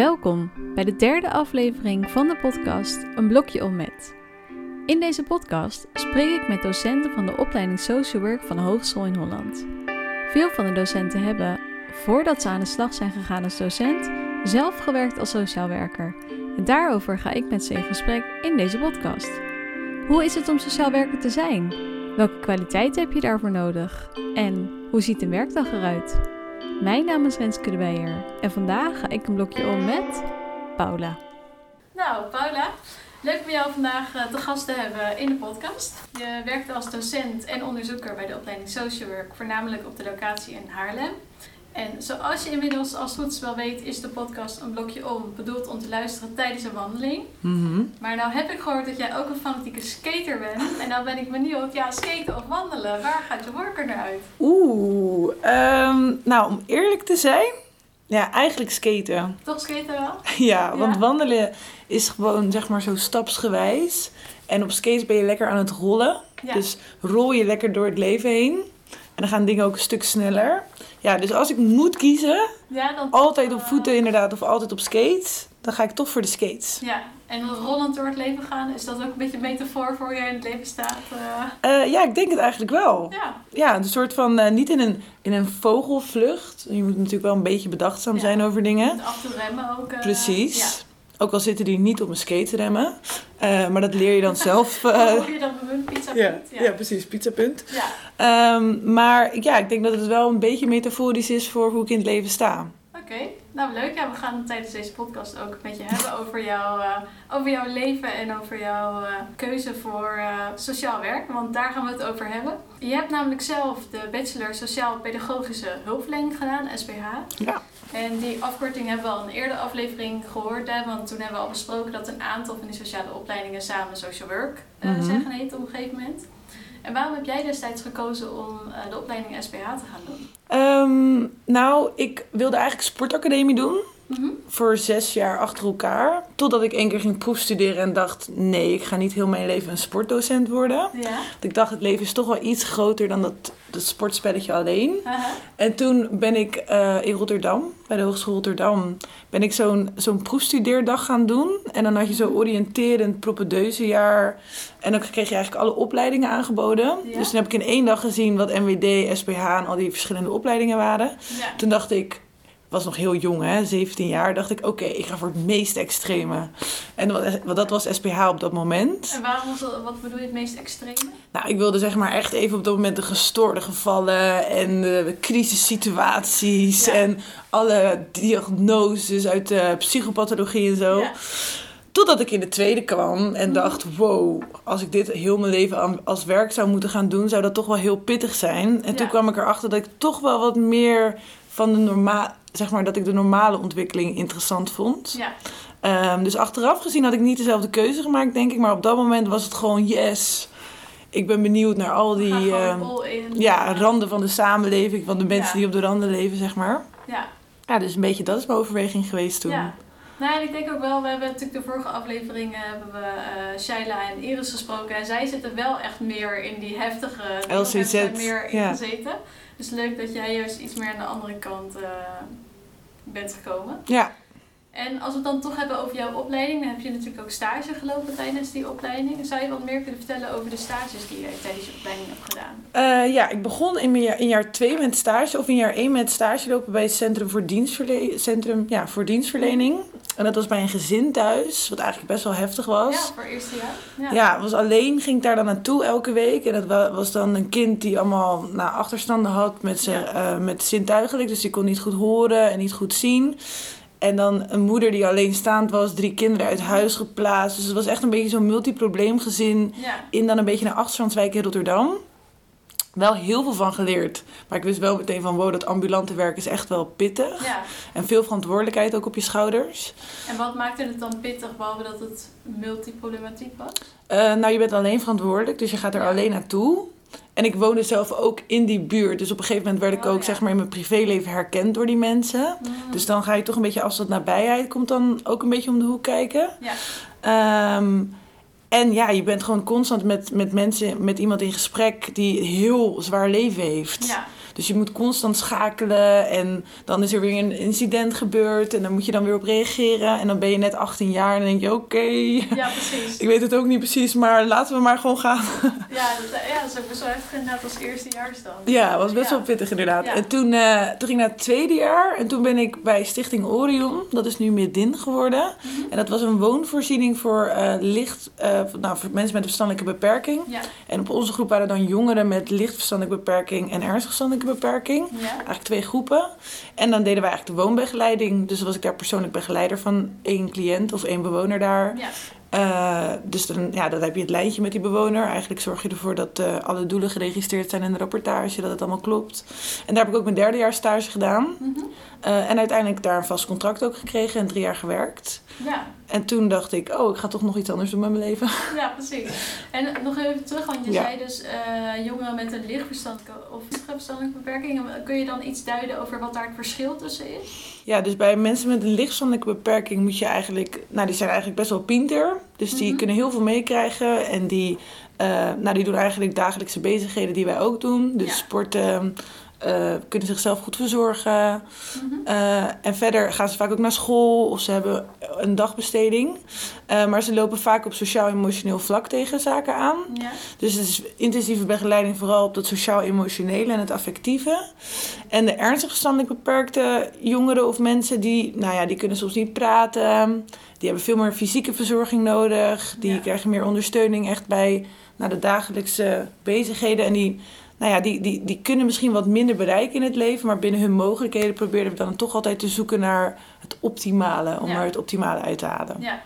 Welkom bij de derde aflevering van de podcast Een blokje om met. In deze podcast spreek ik met docenten van de opleiding Social Work van de Hogeschool in Holland. Veel van de docenten hebben, voordat ze aan de slag zijn gegaan als docent, zelf gewerkt als sociaal werker. En daarover ga ik met ze in gesprek in deze podcast. Hoe is het om sociaal werker te zijn? Welke kwaliteiten heb je daarvoor nodig? En hoe ziet een werkdag eruit? Mijn naam is Renske de Weijer en vandaag ga ik een blokje om met Paula. Nou, Paula, leuk om jou vandaag eh, te gast te hebben in de podcast. Je werkt als docent en onderzoeker bij de opleiding Social Work, voornamelijk op de locatie in Haarlem. En zoals je inmiddels als goed wel weet, is de podcast een blokje om, bedoeld om te luisteren tijdens een wandeling. Mhm. Maar nou heb ik gehoord dat jij ook een fanatieke skater bent. En nou ben ik benieuwd, ja, skaten of wandelen, waar gaat je voorkeur naar uit? Oeh, ehm, nou om eerlijk te zijn, ja, eigenlijk skaten. Toch skaten wel? ja, want wandelen is gewoon zeg maar zo stapsgewijs. En op skates ben je lekker aan het rollen. Ja. Dus rol je lekker door het leven heen. En dan gaan dingen ook een stuk sneller. Ja, dus als ik moet kiezen, ja, dan altijd op voeten inderdaad of altijd op skates, dan ga ik toch voor de skates. Ja, en rollend door het leven gaan, is dat ook een beetje een metafoor voor je in het leven staat? eh? Eh, ja, ik denk het eigenlijk wel. ja, Ja, een soort van, eh, niet in een, in een vogelvlucht. Je moet natuurlijk wel een beetje bedachtzaam Ja. zijn over dingen. en af toe remmen ook. Precies. Ook al zitten die niet op een skate remmen. Eh, maar dat leer je dan zelf. Ja. eh, Hoe hoor je dat bemunt? Pizza ja, punt? ja. precies. Pizzapunt. Ja. Ehm, maar ja, ik denk dat het wel een beetje metaforisch is voor hoe ik in het leven sta. Oké, nou leuk. Ja, we gaan het tijdens deze podcast ook met je hebben over, jouw eh, over jouw leven en over jouw eh, keuze voor eh, sociaal werk. Want daar gaan we het over hebben. Je hebt namelijk zelf de Bachelor Sociaal-Pedagogische Hulpverlening gedaan, SPH. Ja. En die afkorting hebben we al in een eerdere aflevering gehoord. Hè? Want toen hebben we al besproken dat een aantal van die sociale opleidingen samen social work Mhm. zijn heten op een gegeven moment. En waarom heb jij destijds gekozen om eh, de opleiding SPH te gaan doen? Ehm, nou, ik wilde eigenlijk sportacademie doen. Mhm. Voor zes jaar achter elkaar. Totdat ik één keer ging proefstuderen en dacht... nee, ik ga niet heel mijn leven een sportdocent worden. Ja. Want ik dacht, het leven is toch wel iets groter dan dat, dat sportspelletje alleen. En toen ben ik eh, in Rotterdam, bij de Hogeschool Rotterdam, ben ik zo'n zo'n proefstudeerdag gaan doen. En dan had je zo oriënterend propedeuse-jaar. En dan kreeg je eigenlijk alle opleidingen aangeboden. Ja. Dus toen heb ik in één dag gezien wat MWD, SPH en al die verschillende opleidingen waren. ja. Toen dacht ik was nog heel jong hè, 17 jaar, dacht ik oké, ik ga voor het meest extreme. En wat, wat dat was SPH op dat moment. En waarom was dat, wat bedoel je het meest extreme? Nou, ik wilde zeg maar echt even op dat moment de gestoorde gevallen en de crisissituaties Ja. en alle diagnoses uit de psychopathologie en zo. Ja. Totdat ik in de tweede kwam en Mhm. dacht, wow, als ik dit heel mijn leven als werk zou moeten gaan doen, zou dat toch wel heel pittig zijn. En toen kwam ik erachter dat ik toch wel wat meer van de normale, zeg maar, dat ik de normale ontwikkeling interessant vond. Ja. Ehm, dus achteraf gezien had ik niet dezelfde keuze gemaakt, denk ik. Maar op dat moment was het gewoon yes. Ik ben benieuwd naar al die ehm, ja, randen van de samenleving. Van de mensen Ja. die op de randen leven, zeg maar. Ja. Ja, dus een beetje dat is mijn overweging geweest toen. Ja. Nou, en ik denk ook wel, we hebben natuurlijk de vorige afleveringen hebben we eh Shaila en Iris gesproken. En zij zitten wel echt meer in die heftige LCZ, meer in gezeten. Dus leuk dat jij juist iets meer aan de andere kant eh, bent gekomen. Ja. En als we het dan toch hebben over jouw opleiding, dan heb je natuurlijk ook stage gelopen tijdens die opleiding. Zou je wat meer kunnen vertellen over de stages die je tijdens je opleiding hebt gedaan? Eh, ja, ik begon in, mijn jaar, in jaar 2 met stage, of in jaar 1 met stage lopen bij het Centrum voor, Dienstverle Centrum, ja, voor Dienstverlening. En dat was bij een gezin thuis, wat eigenlijk best wel heftig was. Ja, voor eerste jaar. Ja. Ja, was alleen, ging ik daar dan naartoe elke week. En dat wa- was dan een kind die allemaal nou, achterstanden had met, zijn Ja. eh, met zintuigelijk. Dus die kon niet goed horen en niet goed zien. En dan een moeder die alleenstaand was, drie kinderen uit huis geplaatst. Dus het was echt een beetje zo'n multiprobleemgezin Ja. in dan een beetje een achterstandswijk in Rotterdam. Wel heel veel van geleerd. Maar ik wist wel meteen van, wow, dat ambulante werk is echt wel pittig. ja. En veel verantwoordelijkheid ook op je schouders. En wat maakte het dan pittig, behalve dat het multiproblematiek was? Eh, nou, je bent alleen verantwoordelijk, dus je gaat er Ja. alleen naartoe. En ik woonde zelf ook in die buurt. Dus op een gegeven moment werd ik Oh, ook ja. zeg maar, in mijn privéleven herkend door die mensen. Mm. Dus dan ga je toch een beetje afstand nabijheid. Komt dan ook een beetje om de hoek kijken. Ja. Ehm, en ja, je bent gewoon constant met, met mensen, met iemand in gesprek die heel zwaar leven heeft. Ja. Dus je moet constant schakelen en dan is er weer een incident gebeurd en dan moet je dan weer op reageren. En dan ben je net 18 jaar en dan denk je, oké, Ja, precies. ik weet het ook niet precies, maar laten we maar gewoon gaan. Ja, dat, ja, dat is ook best wel even inderdaad als eerstejaars dan. Ja, was best Ja. wel pittig inderdaad. Ja. En toen, eh, toen ging ik naar het tweede jaar en toen ben ik bij Stichting Orion, dat is nu Midin geworden. Mhm. En dat was een woonvoorziening voor eh, licht, eh, nou, voor mensen met een verstandelijke beperking. Ja, En op onze groep waren dan jongeren met licht verstandelijke beperking en ernstig verstandelijke beperking. ja. Eigenlijk twee groepen. En dan deden wij eigenlijk de woonbegeleiding. Dus was ik daar persoonlijk begeleider van één cliënt of één bewoner daar. Ja, Eh, dus dan, ja, dan heb je het lijntje met die bewoner. Eigenlijk zorg je ervoor dat eh, alle doelen geregistreerd zijn in de rapportage, dat het allemaal klopt. En daar heb ik ook mijn derde jaar stage gedaan. Mhm. Eh, en uiteindelijk daar een vast contract ook gekregen en drie jaar gewerkt. ja. En toen dacht ik, oh, ik ga toch nog iets anders doen met mijn leven. Ja, precies. En nog even terug, want je Ja. zei dus eh, jongeren met een lichtverstandelijke of verstandelijke beperking. Kun je dan iets duiden over wat daar het verschil tussen is? Ja, dus bij mensen met een lichtverstandelijke beperking moet je eigenlijk... Nou, die zijn eigenlijk best wel pinter. Dus die Mhm. kunnen heel veel meekrijgen. En die, eh, nou, die doen eigenlijk dagelijkse bezigheden die wij ook doen. Dus Ja. sporten, eh, kunnen zichzelf goed verzorgen. Mhm. Eh, en verder gaan ze vaak ook naar school of ze hebben een dagbesteding. Eh, maar ze lopen vaak op sociaal-emotioneel vlak tegen zaken aan. Ja. Dus het is intensieve begeleiding vooral op dat sociaal-emotionele en het affectieve. En de ernstig verstandelijk beperkte jongeren of mensen, die, nou ja, die kunnen soms niet praten. Die hebben veel meer fysieke verzorging nodig. Die Ja. krijgen meer ondersteuning echt bij nou, de dagelijkse bezigheden. En die, nou ja, die, die, die kunnen misschien wat minder bereiken in het leven. Maar binnen hun mogelijkheden proberen we dan toch altijd te zoeken naar het optimale. Om Ja. er het optimale uit te halen. ja.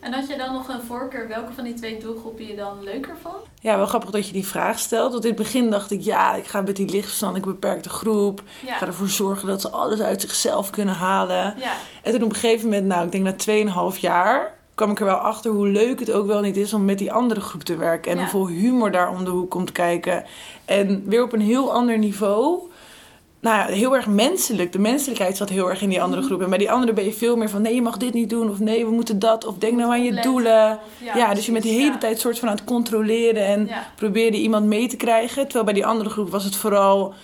En had je dan nog een voorkeur welke van die twee doelgroepen je dan leuker vond? Ja, wel grappig dat je die vraag stelt. Want in het begin dacht ik, ja, ik ga met die lichtverstandelijk beperkte groep. Ik ga ervoor zorgen dat ze alles uit zichzelf kunnen halen. Ja. En toen op een gegeven moment, nou, ik denk na 2,5 jaar, kwam ik er wel achter hoe leuk het ook wel niet is om met die andere groep te werken. En Ja. hoeveel humor daar om de hoek komt kijken. En weer op een heel ander niveau. Nou ja, heel erg menselijk. De menselijkheid zat heel erg in die andere Mhm. groep. En bij die andere ben je veel meer van, nee, je mag dit niet doen. Of nee, we moeten dat. Of denk nou aan je doelen. Ja, dus je bent de hele ja. tijd soort van aan het controleren en probeerde iemand mee te krijgen. Terwijl bij die andere groep was het vooral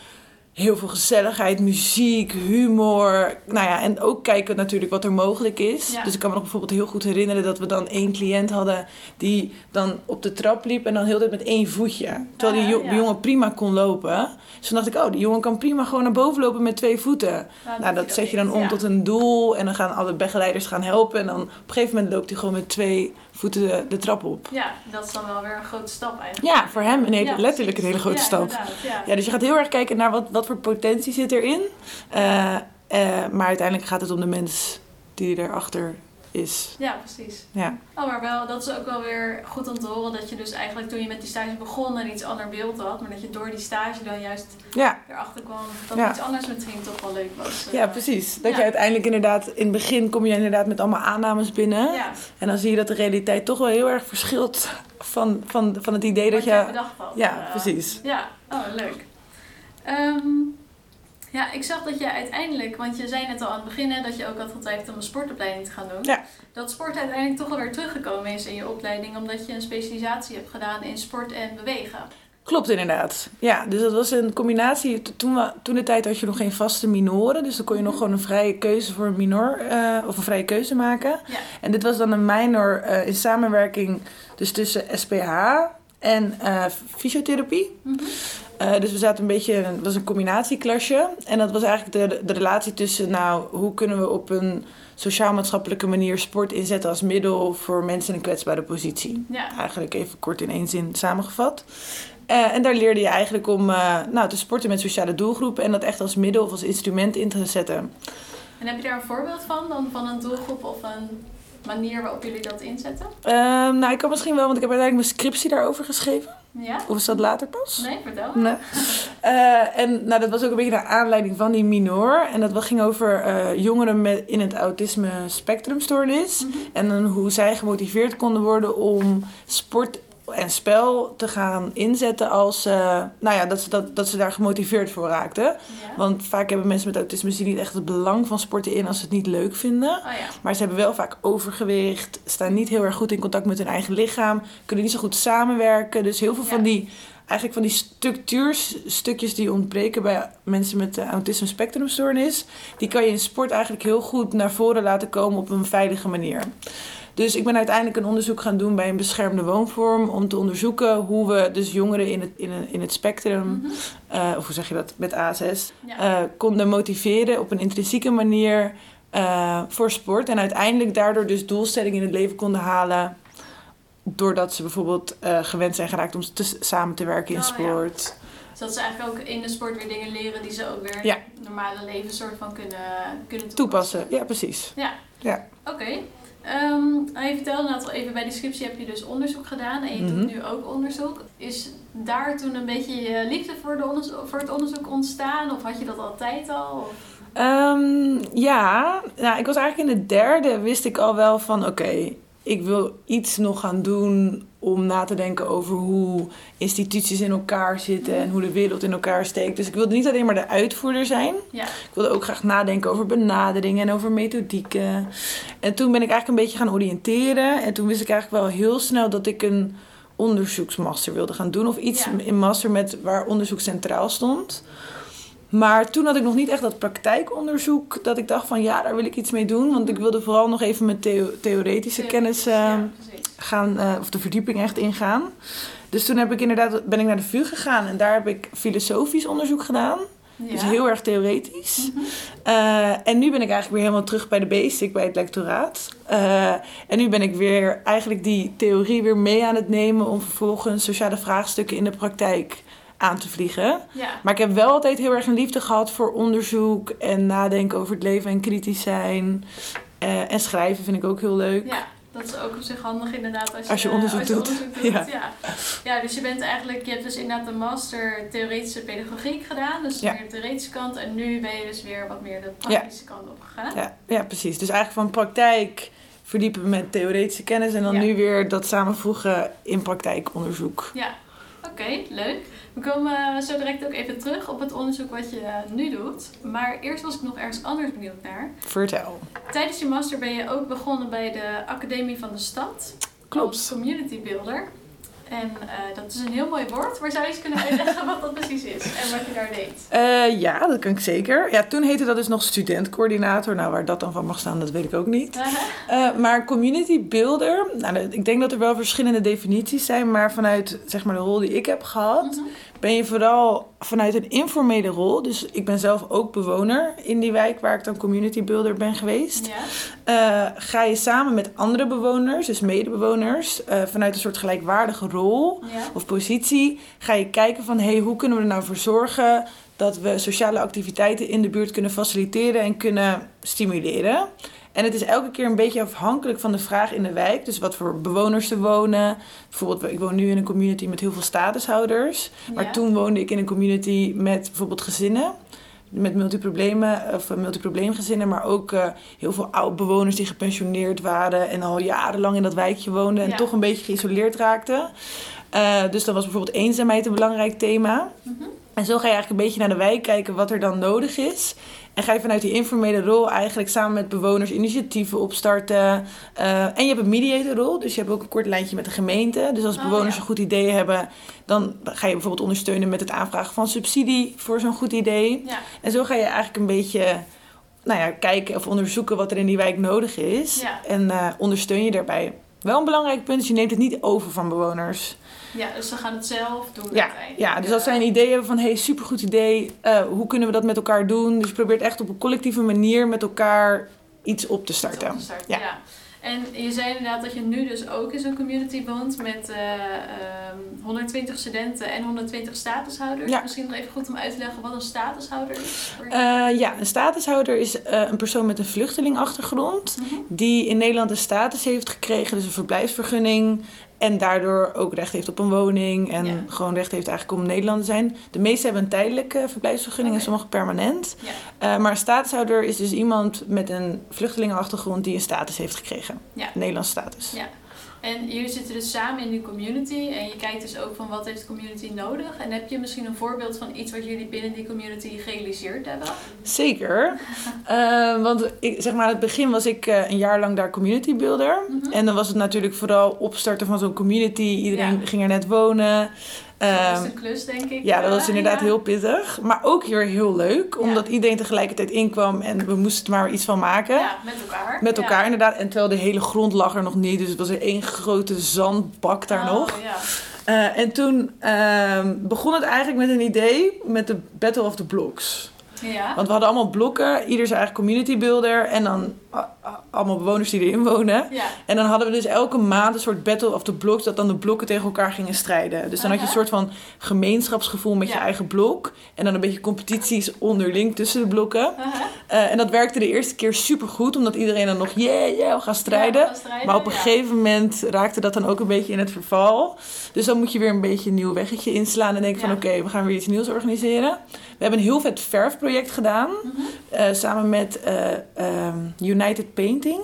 heel veel gezelligheid, muziek, humor. Nou ja, en ook kijken natuurlijk wat er mogelijk is. Ja. Dus ik kan me nog bijvoorbeeld heel goed herinneren dat we dan één cliënt hadden die dan op de trap liep en dan heel de tijd met één voetje. Terwijl die Ah, jo- ja. jongen prima kon lopen. Dus toen dacht ik, oh, die jongen kan prima gewoon naar boven lopen met twee voeten. Nou, dat zet je dan om Ja. tot een doel en dan gaan alle begeleiders gaan helpen. En dan op een gegeven moment loopt hij gewoon met twee voeten de, de trap op. Ja, dat is dan wel weer een grote stap eigenlijk. Ja, voor hem een hele, Ja, letterlijk een hele grote Ja, stap. Ja. Ja, dus je gaat heel erg kijken naar wat, wat voor potentie zit erin. Eh, maar uiteindelijk gaat het om de mens die erachter is. ja, precies. Ja, Oh, maar wel, dat is ook wel weer goed om te horen dat je dus eigenlijk toen je met die stage begon een iets ander beeld had, maar dat je door die stage dan juist ja, erachter kwam dat Ja. iets anders misschien toch wel leuk was. ja Eh, precies. Dat Ja. je uiteindelijk inderdaad, in het begin kom je inderdaad met allemaal aannames binnen. Ja, En dan zie je dat de realiteit toch wel heel erg verschilt van, van, van het idee dat wat je... bedacht had. Ja, eh. precies. Ja, oh leuk. Ehm, ja, ik zag dat je uiteindelijk, want je zei net al aan het begin hè, dat je ook had getwijfeld om een sportopleiding te gaan doen. Ja. Dat sport uiteindelijk toch wel weer teruggekomen is in je opleiding, omdat je een specialisatie hebt gedaan in sport en bewegen. Klopt inderdaad. Ja, dus dat was een combinatie. Toen, we, toen de tijd had je nog geen vaste minoren. Dus dan kon je nog gewoon een vrije keuze voor een minor eh, of een vrije keuze maken. Ja. En dit was dan een minor eh, in samenwerking dus tussen SPH en eh, fysiotherapie. Mhm. Eh, dus we zaten een beetje, het was een combinatieklasje. En dat was eigenlijk de, de relatie tussen, nou, hoe kunnen we op een sociaal-maatschappelijke manier sport inzetten als middel voor mensen in een kwetsbare positie. Ja. Eigenlijk even kort in één zin samengevat. Eh, en daar leerde je eigenlijk om eh, nou, te sporten met sociale doelgroepen en dat echt als middel of als instrument in te zetten. En heb je daar een voorbeeld van, dan van een doelgroep of een manier waarop jullie dat inzetten? Ehm, nou, ik kan misschien wel, want ik heb uiteindelijk mijn scriptie daarover geschreven. Ja? Of is dat later pas? Nee, vertel. Nee. Eh, en nou, dat was ook een beetje naar aanleiding van die minor. En dat ging over eh, jongeren met, in het autisme spectrumstoornis. Mhm. En dan hoe zij gemotiveerd konden worden om sport en spel te gaan inzetten als, eh, nou ja, dat ze, dat, dat ze daar gemotiveerd voor raakten. Ja. Want vaak hebben mensen met autisme zien niet echt het belang van sporten in als ze het niet leuk vinden. Oh ja. Maar ze hebben wel vaak overgewicht, staan niet heel erg goed in contact met hun eigen lichaam, kunnen niet zo goed samenwerken. Dus heel veel van die, eigenlijk van die structuurstukjes die ontbreken bij mensen met de autisme spectrumstoornis, die kan je in sport eigenlijk heel goed naar voren laten komen op een veilige manier. Dus ik ben uiteindelijk een onderzoek gaan doen bij een beschermde woonvorm om te onderzoeken hoe we dus jongeren in het, in, een- in het spectrum, Mhm. eh, of hoe zeg je dat, met ASS, Ja. eh, konden motiveren op een intrinsieke manier eh, voor sport. En uiteindelijk daardoor dus doelstellingen in het leven konden halen. Doordat ze bijvoorbeeld gewend zijn geraakt om te, samen te werken in Oh, ja. sport. Dus dat ze eigenlijk ook in de sport weer dingen leren die ze ook weer Ja. in het normale leven soort van kunnen, kunnen toepassen. Toepassen, ja precies. Ja. Ja. Oké. Ehm, je vertelde net al even bij die scriptie heb je dus onderzoek gedaan en je Mhm. doet nu ook onderzoek. Is daar toen een beetje je liefde voor, de voor het onderzoek ontstaan of had je dat altijd al? Ehm, ja, nou, ik was eigenlijk in de derde, wist ik al wel van oké, ik wil iets nog gaan doen om na te denken over hoe instituties in elkaar zitten en hoe de wereld in elkaar steekt. Dus ik wilde niet alleen maar de uitvoerder zijn. Ja. Ik wilde ook graag nadenken over benaderingen en over methodieken. En toen ben ik eigenlijk een beetje gaan oriënteren. En toen wist ik eigenlijk wel heel snel dat ik een onderzoeksmaster wilde gaan doen. Of iets Ja. in master met waar onderzoek centraal stond. Maar toen had ik nog niet echt dat praktijkonderzoek. Dat ik dacht van ja, daar wil ik iets mee doen. Want ik wilde vooral nog even mijn theo- theoretische kennis eh, Ja, precies. gaan, eh, of de verdieping echt ingaan. Dus toen heb ik inderdaad, ben ik naar de VU gegaan en daar heb ik filosofisch onderzoek gedaan. Ja. Dus heel erg theoretisch. Mhm. Eh, en nu ben ik eigenlijk weer helemaal terug bij de basic, bij het lectoraat. Eh, en nu ben ik weer eigenlijk die theorie weer mee aan het nemen om vervolgens sociale vraagstukken in de praktijk aan te vliegen. Ja. Maar ik heb wel altijd heel erg een liefde gehad voor onderzoek en nadenken over het leven en kritisch zijn. Eh, en schrijven vind ik ook heel leuk. ja, dat is ook op zich handig inderdaad als je, Als je onderzoek als je doet. onderzoek doet. Ja. Ja. Ja. dus je bent eigenlijk, je hebt dus inderdaad een master theoretische pedagogiek gedaan, dus Ja. meer de theoretische kant. En nu ben je dus weer wat meer de praktische kant op gegaan. Ja, ja, precies. Dus eigenlijk van praktijk verdiepen met theoretische kennis en dan nu weer dat samenvoegen in praktijkonderzoek. Ja, oké, leuk. We komen zo direct ook even terug op het onderzoek wat je eh, nu doet. Maar eerst was ik nog ergens anders benieuwd naar. Vertel. Tijdens je master ben je ook begonnen bij de Academie van de Stad. Klopt. Als community builder. En eh, dat is een heel mooi woord. Maar zou je eens kunnen uitleggen wat dat precies is en wat je daar deed? Eh, ja, dat kan ik zeker. Ja, toen heette dat dus nog studentcoördinator. Nou, waar dat dan van mag staan, dat weet ik ook niet. Eh, maar community builder, nou, ik denk dat er wel verschillende definities zijn. Maar vanuit zeg maar, de rol die ik heb gehad, Mhm. Ben je vooral vanuit een informele rol. Dus ik ben zelf ook bewoner in die wijk waar ik dan community builder ben geweest. Ja, Eh, ga je samen met andere bewoners, dus medebewoners, eh, vanuit een soort gelijkwaardige rol ja, of positie, ga je kijken van hey, hoe kunnen we er nou voor zorgen dat we sociale activiteiten in de buurt kunnen faciliteren en kunnen stimuleren. En het is elke keer een beetje afhankelijk van de vraag in de wijk. Dus wat voor bewoners er wonen. Bijvoorbeeld, ik woon nu in een community met heel veel statushouders. Maar ja. toen woonde ik in een community met bijvoorbeeld gezinnen. Met multiproblemen, of eh, multiprobleemgezinnen, maar ook eh, heel veel oud bewoners die gepensioneerd waren en al jarenlang in dat wijkje woonden en Ja. toch een beetje geïsoleerd raakten. Eh, dus dan was bijvoorbeeld eenzaamheid een belangrijk thema. Mhm. En zo ga je eigenlijk een beetje naar de wijk kijken wat er dan nodig is. En ga je vanuit die informele rol eigenlijk samen met bewoners initiatieven opstarten. Eh, en je hebt een mediatorrol, dus je hebt ook een kort lijntje met de gemeente. Dus als Oh, bewoners ja. een goed idee hebben, dan ga je bijvoorbeeld ondersteunen met het aanvragen van subsidie voor zo'n goed idee. Ja, En zo ga je eigenlijk een beetje nou ja, kijken of onderzoeken wat er in die wijk nodig is. Ja. En eh, ondersteun je daarbij. Wel een belangrijk punt is, je neemt het niet over van bewoners. ja, dus ze gaan het zelf doen. Ja, ja, dus als zij een idee hebben van, hey, supergoed idee, eh, hoe kunnen we dat met elkaar doen? Dus je probeert echt op een collectieve manier met elkaar iets op te starten. op te starten, Ja. ja. En je zei inderdaad dat je nu dus ook in zo'n community woont met eh, ehm, 120 studenten en 120 statushouders. Ja. Misschien nog even goed om uit te leggen wat een statushouder is. Eh, ja, een statushouder is eh, een persoon met een vluchtelingachtergrond Mhm. die in Nederland een status heeft gekregen, dus een verblijfsvergunning. En daardoor ook recht heeft op een woning en Ja. gewoon recht heeft eigenlijk om Nederlander te zijn. De meeste hebben een tijdelijke verblijfsvergunning en sommige permanent. Ja. Eh, maar een statushouder is dus iemand met een vluchtelingenachtergrond die een status heeft gekregen. Ja. Een Nederlandse status. Ja. En jullie zitten dus samen in die community en je kijkt dus ook van wat heeft de community nodig. En heb je misschien een voorbeeld van iets wat jullie binnen die community gerealiseerd hebben? Zeker. Eh, want ik, zeg maar, aan het begin was ik eh, een jaar lang daar community builder. Mhm. En dan was het natuurlijk vooral opstarten van zo'n community. Iedereen Ja. ging er net wonen. Dat Ehm, een klus, denk ik. ja, dat was inderdaad ja. heel pittig. Maar ook weer heel leuk. Omdat iedereen tegelijkertijd inkwam en we moesten er maar iets van maken. Ja, met elkaar. Met elkaar inderdaad. En terwijl de hele grond lag er nog niet. Dus het was er één grote zandbak daar Oh, nog. Ja. Eh, en toen ehm, begon het eigenlijk met een idee met de Battle of the Blocks. ja. Want we hadden allemaal blokken, ieder zijn eigen community builder en dan a- a- allemaal bewoners die erin wonen. Ja. En dan hadden we dus elke maand een soort battle of the blocks, dat dan de blokken tegen elkaar gingen strijden. Dus dan had je een soort van gemeenschapsgevoel met je eigen blok. En dan een beetje competities onderling tussen de blokken. Eh, en dat werkte de eerste keer super goed, omdat iedereen dan nog, yeah, yeah, we gaan strijden. Ja, gaan strijden, Maar op een gegeven moment raakte dat dan ook een beetje in het verval. Dus dan moet je weer een beetje een nieuw weggetje inslaan en denken van oké, we gaan weer iets nieuws organiseren. We hebben een heel vet verfproject gedaan. Mhm. eh, samen met eh, ehm, United Painting.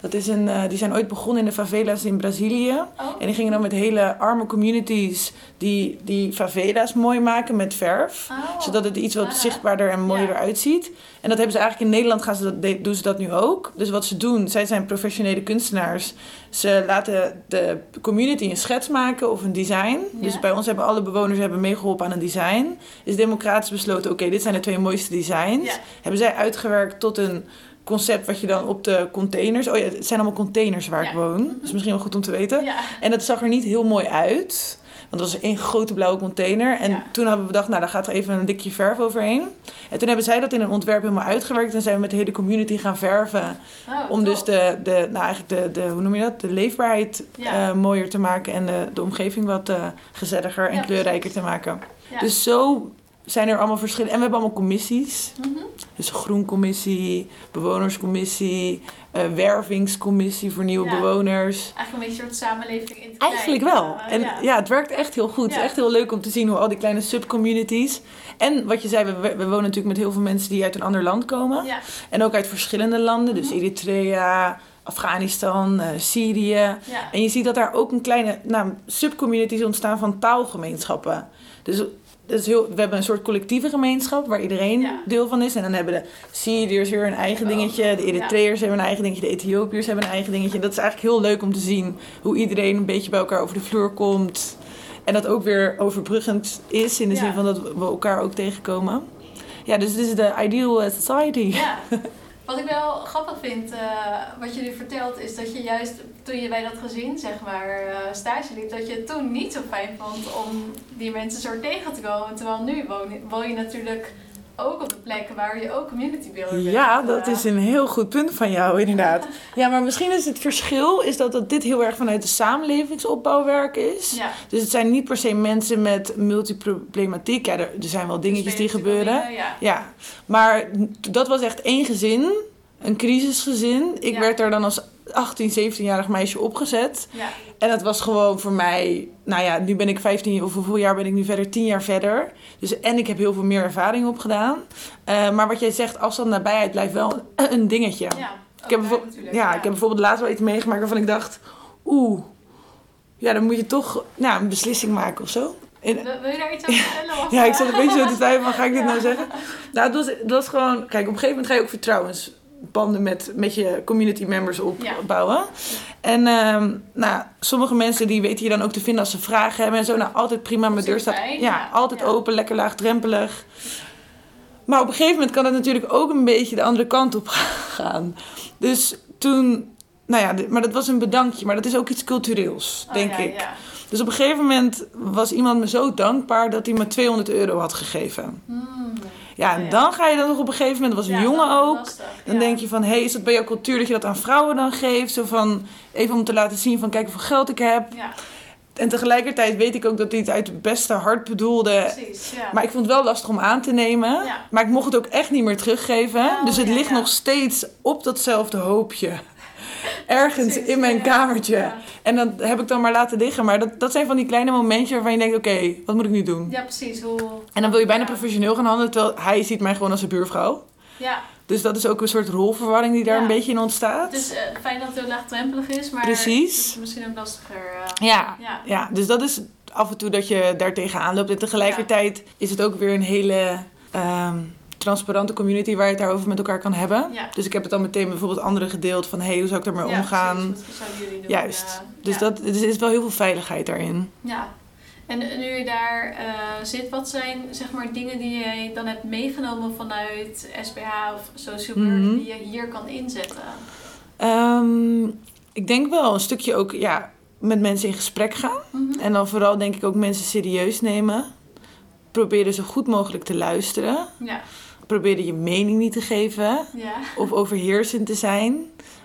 Dat is een, eh, die zijn ooit begonnen in de favelas in Brazilië. Oh. En die gingen dan met hele arme communities die, die favela's mooi maken met verf. Oh. Zodat het iets wat Ah. zichtbaarder en mooier Ja. eruit ziet. En dat hebben ze eigenlijk in Nederland gaan ze dat, doen ze dat nu ook. Dus wat ze doen, zij zijn professionele kunstenaars. Ze laten de community een schets maken of een design. Dus bij ons hebben alle bewoners hebben meegeholpen aan een design. Is democratisch besloten, oké, dit zijn de twee mooiste designs. Hebben zij uitgewerkt tot een concept wat je dan op de containers... Oh ja, het zijn allemaal containers waar ik woon. Dat is misschien wel goed om te weten. Ja. En dat zag er niet heel mooi uit. Want het was één grote blauwe container. En Ja. toen hebben we bedacht, nou, daar gaat er even een dikje verf overheen. En toen hebben zij dat in een ontwerp helemaal uitgewerkt. En zijn we met de hele community gaan verven. Oh, Om dus de, de, nou eigenlijk de, de, hoe noem je dat? De leefbaarheid eh, mooier te maken. En de, de omgeving wat eh, gezelliger en kleurrijker te maken. Dus zo zijn er allemaal verschillen. En we hebben allemaal commissies. Mhm. Dus groencommissie, bewonerscommissie, eh, wervingscommissie voor nieuwe Ja. bewoners. Eigenlijk een beetje een soort samenleving in te Eigenlijk wel. Eh, En ja. ja. het werkt echt heel goed. Het is echt heel leuk om te zien hoe al die kleine subcommunities. En wat je zei, we, we wonen natuurlijk met heel veel mensen die uit een ander land komen. Ja. En ook uit verschillende landen. Dus Mhm. Eritrea, Afghanistan, eh, Syrië. Ja. En je ziet dat daar ook een kleine nou, subcommunities ontstaan van taalgemeenschappen. Dus heel, we hebben een soort collectieve gemeenschap waar iedereen Ja. deel van is. En dan hebben de Syriërs weer een eigen Oh, dingetje. De Eritreërs hebben een eigen dingetje. De Ethiopiërs hebben een eigen dingetje. Dat is eigenlijk heel leuk om te zien hoe iedereen een beetje bij elkaar over de vloer komt. En dat ook weer overbruggend is in de Ja. zin van dat we elkaar ook tegenkomen. Ja, dus dit is de ideal society. Ja. Wat ik wel grappig vind, eh, wat jullie vertelt, is dat je juist toen je bij dat gezin, zeg maar, eh, stage liep, dat je het toen niet zo fijn vond om die mensen zo tegen te komen. Terwijl nu woon, woon je natuurlijk ook op de plekken waar je ook community builder bent. Ja, dat Eh, is een heel goed punt van jou, inderdaad. Ja, maar misschien is het verschil is dat, dat dit heel erg vanuit de samenlevingsopbouwwerk is. Ja. Dus het zijn niet per se mensen met multiproblematiek. Ja, er, er zijn wel dingetjes die gebeuren. dingen, Ja, maar dat was echt één gezin, een crisisgezin. Ik Ja. werd er dan als 18, 17-jarig meisje opgezet. Ja. En dat was gewoon voor mij, nou ja, nu ben ik 15, of hoeveel jaar ben ik nu verder? 10 jaar verder. Dus, en ik heb heel veel meer ervaring opgedaan. Eh maar wat jij zegt, afstand nabijheid blijft wel een dingetje. ja. ja. Ik heb, ja, natuurlijk, ik heb bijvoorbeeld laatst wel iets meegemaakt waarvan ik dacht, oeh, ja, dan moet je toch nou, een beslissing maken of zo. En- Wil, je daar iets over vertellen? Ja, ik zat een beetje zo te twijfelen, ga ik dit Ja. nou zeggen? Nou, het was, het was gewoon, kijk, op een gegeven moment ga je ook vertrouwensbanden met, met je community members opbouwen. En ehm, nou, sommige mensen die weten je dan ook te vinden als ze vragen hebben en zo. Nou, altijd prima, mijn deur staat ja, altijd open, lekker laagdrempelig. Maar op een gegeven moment kan het natuurlijk ook een beetje de andere kant op gaan. Dus toen, nou ja, maar dat was een bedankje, maar dat is ook iets cultureels, Oh, denk ja, ik. Ja. Dus op een gegeven moment was iemand me zo dankbaar dat hij me 200 euro had gegeven. Hmm. Ja, en dan ga je dan nog op een gegeven moment, dat was een jongen ook. lastig, Dan denk je van, hé, hey, is dat bij jouw cultuur dat je dat aan vrouwen dan geeft? Zo van, even om te laten zien van, kijk hoeveel geld ik heb. Ja, En tegelijkertijd weet ik ook dat hij het uit het beste hart bedoelde. precies. Ja. Maar ik vond het wel lastig om aan te nemen. Ja. Maar ik mocht het ook echt niet meer teruggeven. Oh, dus het ja, ligt nog steeds op datzelfde hoopje. Ergens in mijn kamertje. Ja. En dat heb ik dan maar laten liggen. Maar dat, dat zijn van die kleine momentjes waarvan je denkt, oké, wat moet ik nu doen? ja, precies. Hoe... En dan wil je bijna Ja. professioneel gaan handelen. Terwijl hij ziet mij gewoon als een buurvrouw. Ja, Dus dat is ook een soort rolverwarring die daar Ja. een beetje in ontstaat. Het is eh, fijn dat het heel laagdrempelig is, maar Precies. het is misschien ook lastiger. eh. Ja, ja. ja, dus dat is af en toe dat je daar tegenaan loopt. En tegelijkertijd is het ook weer een hele ehm, transparante community waar je het daarover met elkaar kan hebben. Ja. Dus ik heb het dan meteen bijvoorbeeld anderen gedeeld van... hé, hey, hoe zou ik daarmee Ja, omgaan? precies. Wat zouden jullie doen? Juist. Dus dat, er is wel heel veel veiligheid daarin. Ja. En nu je daar eh, zit, wat zijn zeg maar dingen die je dan hebt meegenomen vanuit SPH of social work Mhm. die je hier kan inzetten? Ehm, ik denk wel een stukje ook ja, met mensen in gesprek gaan. Mhm. En dan vooral denk ik ook mensen serieus nemen. Proberen zo goed mogelijk te luisteren. Ja. Proberen je mening niet te geven. Ja. Of overheersend te zijn.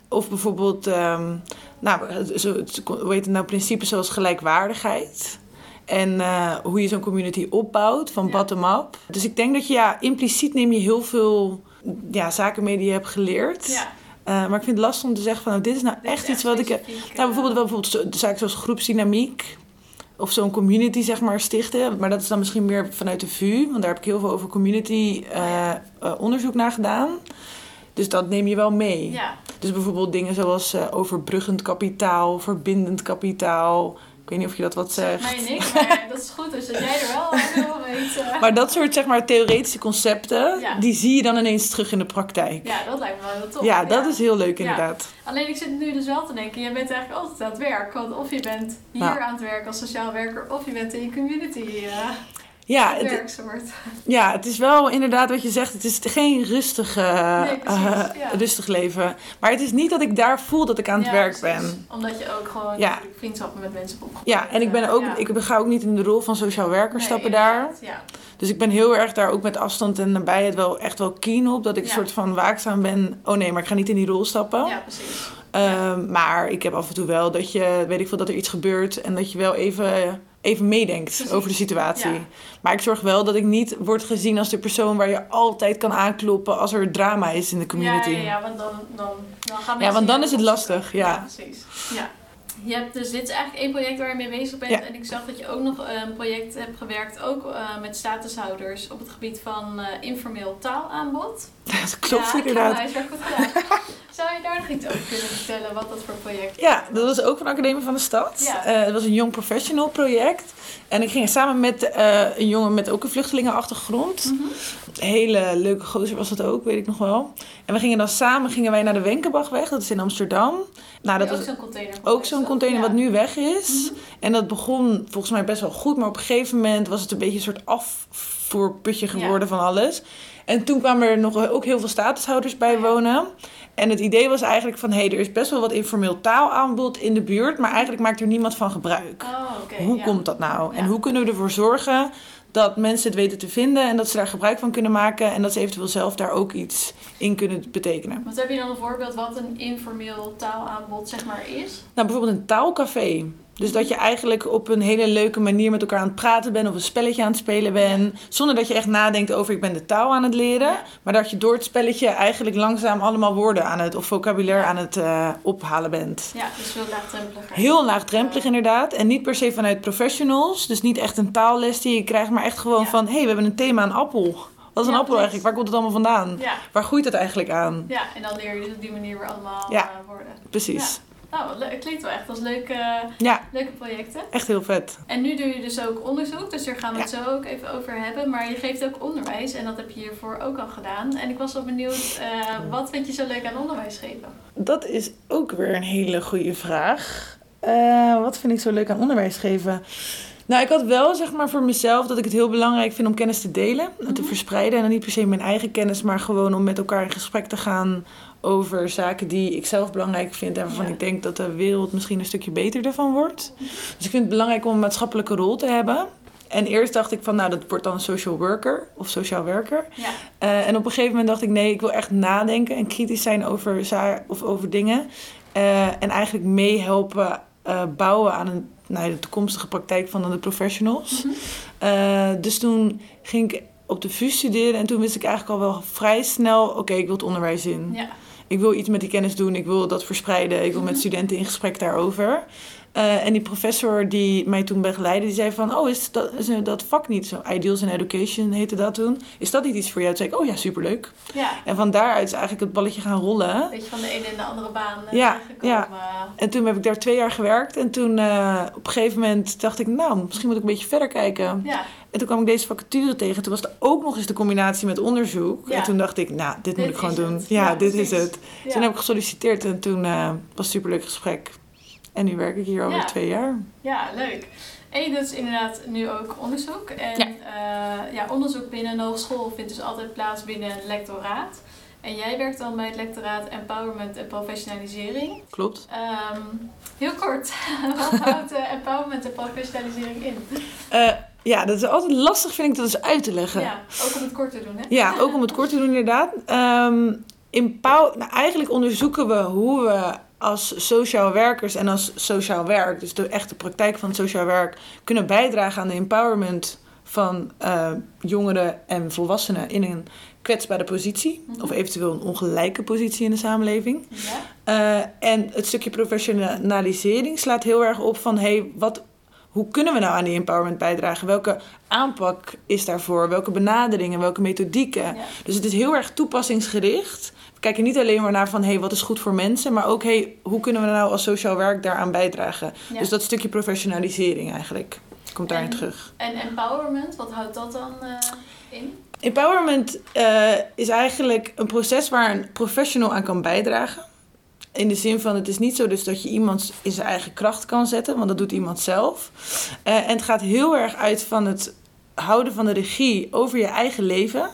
Of bijvoorbeeld, ehm, nou, zo, hoe heet het nou, principes zoals gelijkwaardigheid. En eh, hoe je zo'n community opbouwt, van Ja. bottom-up. Dus ik denk dat je, ja, impliciet neem je heel veel ja, zaken mee die je hebt geleerd. ja. Eh, maar ik vind het lastig om te zeggen van, nou, dit is nou Dit is echt iets wat ik... specifiek, Nou, bijvoorbeeld eh, wel bijvoorbeeld zaken zoals groepsdynamiek. Of zo'n community, zeg maar, stichten. Maar dat is dan misschien meer vanuit de VU. Want daar heb ik heel veel over community eh, eh, onderzoek naar gedaan. Dus dat neem je wel mee. Ja. Dus bijvoorbeeld dingen zoals eh, overbruggend kapitaal, verbindend kapitaal. Ik weet niet of je dat wat zegt. Nee, niks, maar dat is goed. Dus dat jij er wel veel weet. Maar dat soort zeg maar, theoretische concepten, Ja. die zie je dan ineens terug in de praktijk. Ja, dat lijkt me wel heel tof. Ja, dat is heel leuk Ja. inderdaad. Alleen ik zit nu dus wel te denken, jij bent eigenlijk altijd aan het werk. Want of je bent hier aan het werk als sociaal werker, of je bent in je community eh Ja, het. Ja, het is wel inderdaad wat je zegt. Het is geen rustige, Nee, precies, eh, ja. rustig leven. Maar het is niet dat ik daar voel dat ik aan het Ja, werk precies. ben. Omdat je ook gewoon Ja. vriendschappen met mensen opgebouwd. Ja, en ik ben ook, ik ga ook niet in de rol van sociaal werker Nee, stappen daar. Dus ik ben heel erg daar ook met afstand en nabijheid wel echt wel keen op. Dat ik een soort van waakzaam ben. Oh nee, maar ik ga niet in die rol stappen. ja, precies. Ehm, maar ik heb af en toe wel dat je, weet ik veel, dat er iets gebeurt. En dat je wel even, even meedenkt Precies. over de situatie. Ja. Maar ik zorg wel dat ik niet word gezien als de persoon waar je altijd kan aankloppen als er drama is in de community. Ja, ja, ja, want dan, dan, dan gaan Ja, want dan is het lastig, ja. precies. Ja. Je hebt dus, dit is eigenlijk één project waar je mee bezig bent. Ja. En ik zag dat je ook nog een project hebt gewerkt, ook eh, met statushouders op het gebied van eh, informeel taalaanbod. Dat klopt ja, inderdaad. Ja, huiswerk goed gedaan. Zou je daar nog iets over kunnen vertellen, wat dat voor project is? Ja, dat was ook van de Academie van de Stad. Ja. Eh, het was een Young Professional project. En ik ging samen met eh, een jongen met ook een vluchtelingenachtergrond. Mhm. Hele leuke gozer was dat ook, weet ik nog wel. En we gingen dan samen gingen wij naar de Wenkenbachweg, dat is in Amsterdam. Nou, dat ook was zo'n container. ook zo'n container Ja. wat nu weg is. Mhm. En dat begon volgens mij best wel goed, maar op een gegeven moment was het een beetje een soort afvoerputje geworden van alles. En toen kwamen er nog ook heel veel statushouders bij wonen. En het idee was eigenlijk van, hé, hey, er is best wel wat informeel taalaanbod in de buurt, maar eigenlijk maakt er niemand van gebruik. Oh, oké. hoe ja. komt dat nou? En hoe kunnen we ervoor zorgen dat mensen het weten te vinden en dat ze daar gebruik van kunnen maken en dat ze eventueel zelf daar ook iets in kunnen betekenen? Wat heb je dan een voorbeeld wat een informeel taalaanbod zeg maar is? Nou, bijvoorbeeld een taalcafé. Dus dat je eigenlijk op een hele leuke manier met elkaar aan het praten bent of een spelletje aan het spelen bent. Zonder dat je echt nadenkt over ik ben de taal aan het leren. Maar dat je door het spelletje eigenlijk langzaam allemaal woorden aan het of vocabulaire aan het eh, ophalen bent. Ja, dus veel laagdrempeliger. Heel laagdrempelig inderdaad. En niet per se vanuit professionals. Dus niet echt een taalles die je krijgt, maar echt gewoon Ja. van hé, hey, we hebben een thema aan appel. Wat is een Ja, appel eigenlijk? Waar komt het allemaal vandaan? Ja, Waar groeit het eigenlijk aan? ja, en dan leer je dus op die manier weer allemaal Ja. eh, woorden. Precies. Nou, het klinkt wel echt als leuke, Ja, leuke projecten. echt heel vet. En nu doe je dus ook onderzoek, dus daar gaan we het zo ook even over hebben. Maar je geeft ook onderwijs en dat heb je hiervoor ook al gedaan. En ik was wel benieuwd, eh, wat vind je zo leuk aan onderwijs geven? Dat is ook weer een hele goede vraag. Eh, wat vind ik zo leuk aan onderwijs geven? Nou, ik had wel zeg maar voor mezelf dat ik het heel belangrijk vind om kennis te delen en te Mhm. verspreiden. En dan niet per se mijn eigen kennis, maar gewoon om met elkaar in gesprek te gaan over zaken die ik zelf belangrijk vind en waarvan Ja. ik denk dat de wereld misschien een stukje beter ervan wordt. Dus ik vind het belangrijk om een maatschappelijke rol te hebben. En eerst dacht ik van, nou, dat wordt dan een social worker of sociaal werker. Ja, Eh, en op een gegeven moment dacht ik, nee, ik wil echt nadenken en kritisch zijn over, za- of over dingen. Eh, en eigenlijk meehelpen eh, bouwen aan een, nou, de toekomstige praktijk van de professionals. Mhm. Dus toen ging ik op de VU studeren en toen wist ik eigenlijk al wel vrij snel, oké, ik wil het onderwijs in. ja. Ik wil iets met die kennis doen, ik wil dat verspreiden, ik wil met Mhm. studenten in gesprek daarover. Eh, en die professor die mij toen begeleidde, die zei van... Oh, is dat, is dat vak niet zo? Ideals in Education heette dat toen. Is dat niet iets voor jou? Toen zei ik, oh ja, superleuk. Ja, En van daaruit is eigenlijk het balletje gaan rollen. een beetje van de ene in de andere baan eh, Ja, gekomen. En toen heb ik daar twee jaar gewerkt. En toen eh, op een gegeven moment dacht ik, nou, misschien moet ik een beetje verder kijken. Ja, En toen kwam ik deze vacature tegen. Toen was er ook nog eens de combinatie met onderzoek. Ja. En toen dacht ik, nou, dit, moet ik gewoon doen. Ja, Ja, dit is het. ja. Toen heb ik gesolliciteerd en toen eh, was het superleuk gesprek. En nu werk ik hier alweer Ja. twee jaar. Ja, leuk. En je doet dus inderdaad nu ook onderzoek. En Ja. ja. ja, onderzoek binnen een hogeschool vindt dus altijd plaats binnen een lectoraat. En jij werkt dan bij het lectoraat Empowerment en Professionalisering. Klopt. Ehm, heel kort, wat houdt eh, empowerment en professionalisering in? Eh, ja, dat is altijd lastig, vind ik, dat eens uit te leggen. Ja, ook om het kort te doen, hè? Ja, ook om het kort te doen inderdaad. In Pau, nou, eigenlijk onderzoeken we hoe we als sociaal werkers en als sociaal werk, dus de echte praktijk van het sociaal werk, kunnen bijdragen aan de empowerment van eh, jongeren en volwassenen in een kwetsbare positie, Mhm. of eventueel een ongelijke positie in de samenleving. Ja, Eh, en het stukje professionalisering slaat heel erg op van hey, wat, hoe kunnen we nou aan die empowerment bijdragen? Welke aanpak is daarvoor? Welke benaderingen? Welke methodieken? ja. Dus het is heel erg toepassingsgericht. We kijken niet alleen maar naar van hey, wat is goed voor mensen, maar ook hey, hoe kunnen we nou als sociaal werk daaraan bijdragen? Ja. Dus dat stukje professionalisering eigenlijk komt daarin En- terug. En empowerment, wat houdt dat dan eh, in? Empowerment eh, is eigenlijk een proces waar een professional aan kan bijdragen. In de zin van, het is niet zo dus dat je iemand in zijn eigen kracht kan zetten, want dat doet iemand zelf. Eh, en het gaat heel erg uit van het houden van de regie over je eigen leven.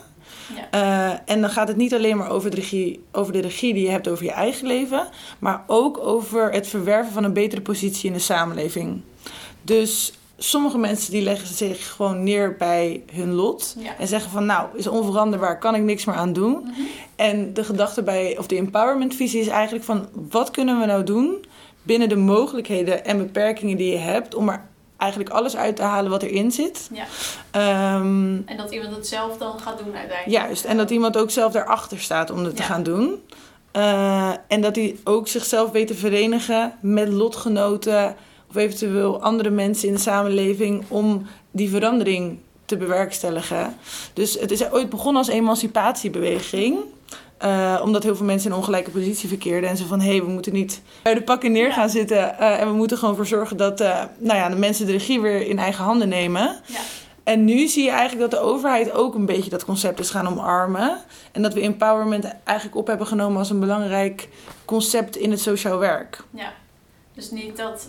Ja. Eh, en dan gaat het niet alleen maar over de, regie, over de regie die je hebt over je eigen leven, maar ook over het verwerven van een betere positie in de samenleving. Dus sommige mensen die leggen zich gewoon neer bij hun lot Ja. en zeggen van nou, is onveranderbaar, kan ik niks meer aan doen. Mhm. En de gedachte bij, of de empowerment visie is eigenlijk van wat kunnen we nou doen binnen de mogelijkheden en beperkingen die je hebt om er eigenlijk alles uit te halen wat erin zit. Ja. Ehm, En dat iemand het zelf dan gaat doen uiteindelijk. Juist, en dat iemand ook zelf daarachter staat om het te gaan doen. Eh, en dat hij ook zichzelf weet te verenigen met lotgenoten of eventueel andere mensen in de samenleving om die verandering te bewerkstelligen. Dus het is ooit begonnen als emancipatiebeweging. Eh, omdat heel veel mensen in een ongelijke positie verkeerden. En ze van, hé, hey, we moeten niet bij de pakken neer Ja. gaan zitten. eh, en we moeten gewoon voor zorgen dat eh, nou ja, de mensen de regie weer in eigen handen nemen. Ja. En nu zie je eigenlijk dat de overheid ook een beetje dat concept is gaan omarmen. En dat we empowerment eigenlijk op hebben genomen als een belangrijk concept in het sociaal werk. Ja. Dus niet dat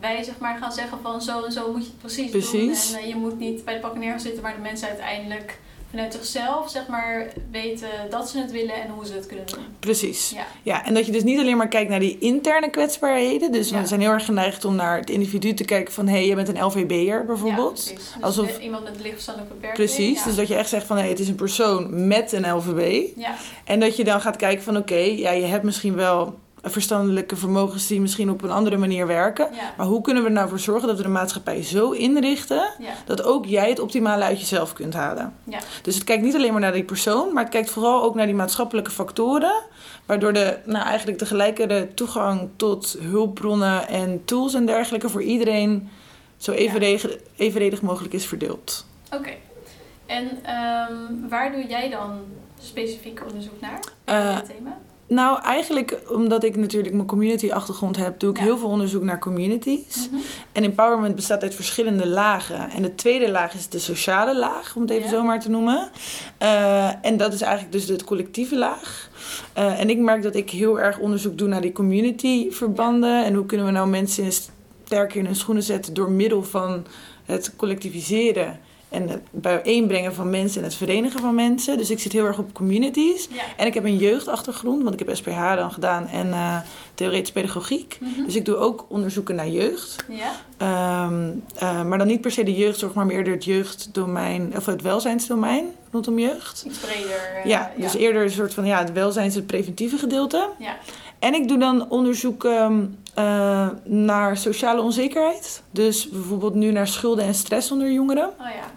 wij zeg maar gaan zeggen van zo en zo moet je het precies, Precies. doen. En je moet niet bij de pakken neer gaan zitten, maar de mensen uiteindelijk vanuit zichzelf zeg maar weten dat ze het willen en hoe ze het kunnen doen. Precies. Ja. Ja, en dat je dus niet alleen maar kijkt naar die interne kwetsbaarheden. Dus Ja. we zijn heel erg geneigd om naar het individu te kijken van... hé, hey, je bent een LVB'er bijvoorbeeld. Ja, precies. Dus Alsof- iemand met een lichtverstandelijke beperking. Precies, ja. dus dat je echt zegt van hé, hey, het is een persoon met een LVB. Ja, En dat je dan gaat kijken van oké, ja, je hebt misschien wel verstandelijke vermogens die misschien op een andere manier werken. ja, Maar hoe kunnen we er nou voor zorgen dat we de maatschappij zo inrichten ja, dat ook jij het optimale uit jezelf kunt halen? ja. Dus het kijkt niet alleen maar naar die persoon, maar het kijkt vooral ook naar die maatschappelijke factoren. Waardoor de, nou, eigenlijk de gelijkere toegang tot hulpbronnen en tools en dergelijke voor iedereen zo evenredig, evenredig mogelijk is verdeeld. Oké. En ehm, waar doe jij dan specifiek onderzoek naar? Dit thema? Nou, eigenlijk omdat ik natuurlijk mijn community-achtergrond heb, doe ik Ja. heel veel onderzoek naar communities. Mhm. En empowerment bestaat uit verschillende lagen. En de tweede laag is de sociale laag, om het even Ja. zo maar te noemen. Eh, en dat is eigenlijk dus de collectieve laag. Eh, en ik merk dat ik heel erg onderzoek doe naar die community-verbanden. En hoe kunnen we nou mensen sterker in hun schoenen zetten door middel van het collectiviseren. En het bijeenbrengen van mensen en het verenigen van mensen. Dus ik zit heel erg op communities. Ja. En ik heb een jeugdachtergrond, want ik heb SPH dan gedaan en eh theoretische pedagogiek. Mhm. Dus ik doe ook onderzoeken naar jeugd. Ja, Ehm, eh, maar dan niet per se de jeugdzorg, maar meer het jeugddomein, of het welzijnsdomein rondom jeugd. iets breder. eh, ja, dus eerder een soort van ja, het welzijns- het preventieve gedeelte. Ja, En ik doe dan onderzoek ehm, eh, naar sociale onzekerheid. Dus bijvoorbeeld nu naar schulden en stress onder jongeren. oh ja.